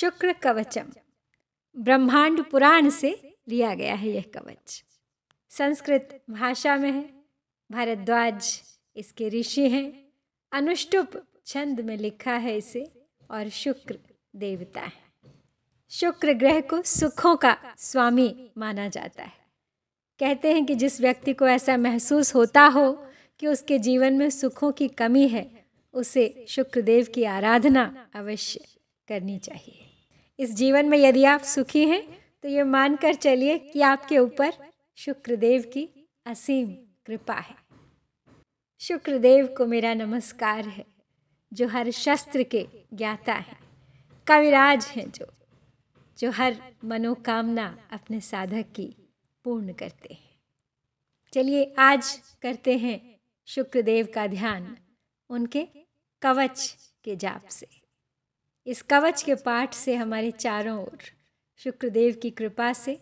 शुक्र कवचम ब्रह्मांड पुराण से लिया गया है यह कवच। संस्कृत भाषा में है, भारद्वाज इसके ऋषि हैं, अनुष्टुप छंद में लिखा है इसे और शुक्र देवता है। शुक्र ग्रह को सुखों का स्वामी माना जाता है। कहते हैं कि जिस व्यक्ति को ऐसा महसूस होता हो कि उसके जीवन में सुखों की कमी है, उसे शुक्रदेव की आराधना अवश्य करनी चाहिए। इस जीवन में यदि आप सुखी हैं तो ये मानकर चलिए कि आपके ऊपर शुक्रदेव की असीम कृपा है। शुक्रदेव को मेरा नमस्कार है, जो हर शस्त्र के ज्ञाता है, कविराज हैं जो जो हर मनोकामना अपने साधक की पूर्ण करते हैं। चलिए आज करते हैं शुक्रदेव का ध्यान उनके कवच के जाप से। इस कवच के पाठ से हमारे चारों ओर। शुक्रदेव की कृपा से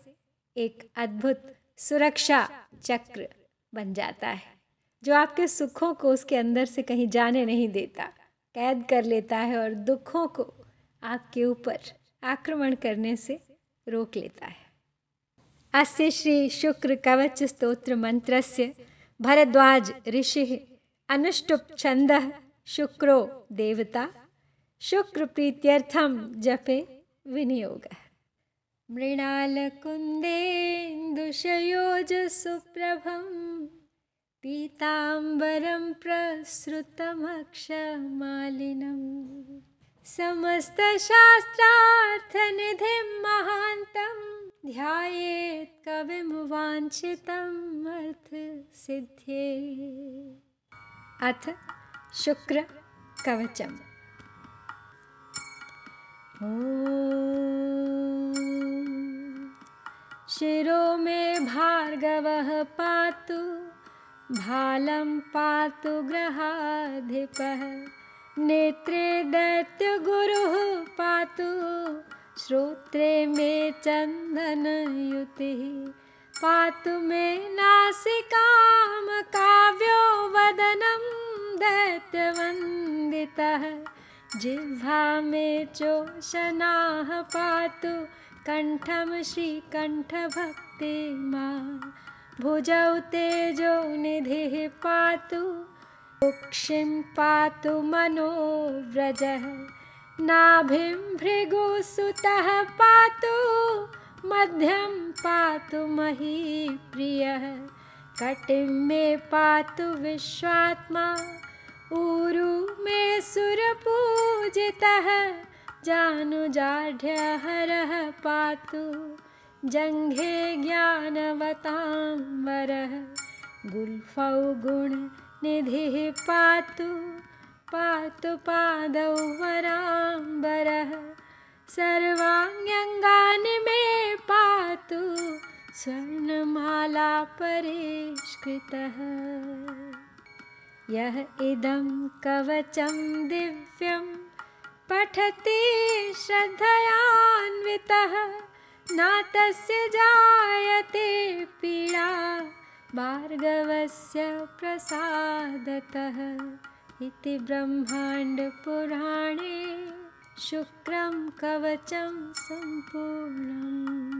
एक अद्भुत सुरक्षा चक्र बन जाता है, जो आपके सुखों को उसके अंदर से कहीं जाने नहीं देता। कैद कर लेता है और दुखों को आपके ऊपर आक्रमण करने से रोक लेता है। अस्य श्री शुक्र कवच स्तोत्र मंत्रस्य, भरद्वाज ऋषि, अनुष्टुप छंद शुक्रो देवता। शुक्र प्रीत्यर्थम जपे विनियोग। मृणालकुन्देन्दुषयोज सुप्रभं पीताम्बरं प्रसृतमक्षमालिनं। समस्तशास्त्रार्थनिधिं महान्तं ध्यायेत् कविं वाञ्छितम् अर्थसिद्धे अथ शुक्रकवचम् शिरो मे भार्गवः पातु भालं पातु ग्रहाधिपः नेत्रे दैत्यगुरुः पातु श्रोत्रे मे चन्दनयुतिः पातु मे नासिकां काव्यो वदनं दैत्यवन्दितः जिह्वा मे चोशनाः पातु कण्ठं श्रीकण्ठभक्ति मा। भुजौ तेजो निधिः पातु कुक्षिं पातु मनोव्रजः। नाभिं भृगुसुतः पातु मध्यं पातु महीप्रियः। कटिं मे पातु विश्वात्मा ऊरु मे सुरपूजितः जानुजाढ्यहरः पातु जङ्घे ज्ञानवतां वरः गुल्फौ गुणनिधिः पातु पातु पादौ वराम्बरः सर्वाण्यङ्गानि मे पातु स्वर्णमाला परिष्कृतः यः इदं कवचं दिव्यं पठति श्रद्धयान्वितः न तस्य जायते पीडा भार्गवस्य प्रसादतः। इति ब्रह्माण्डपुराणे शुक्रं कवचं सम्पूर्णम्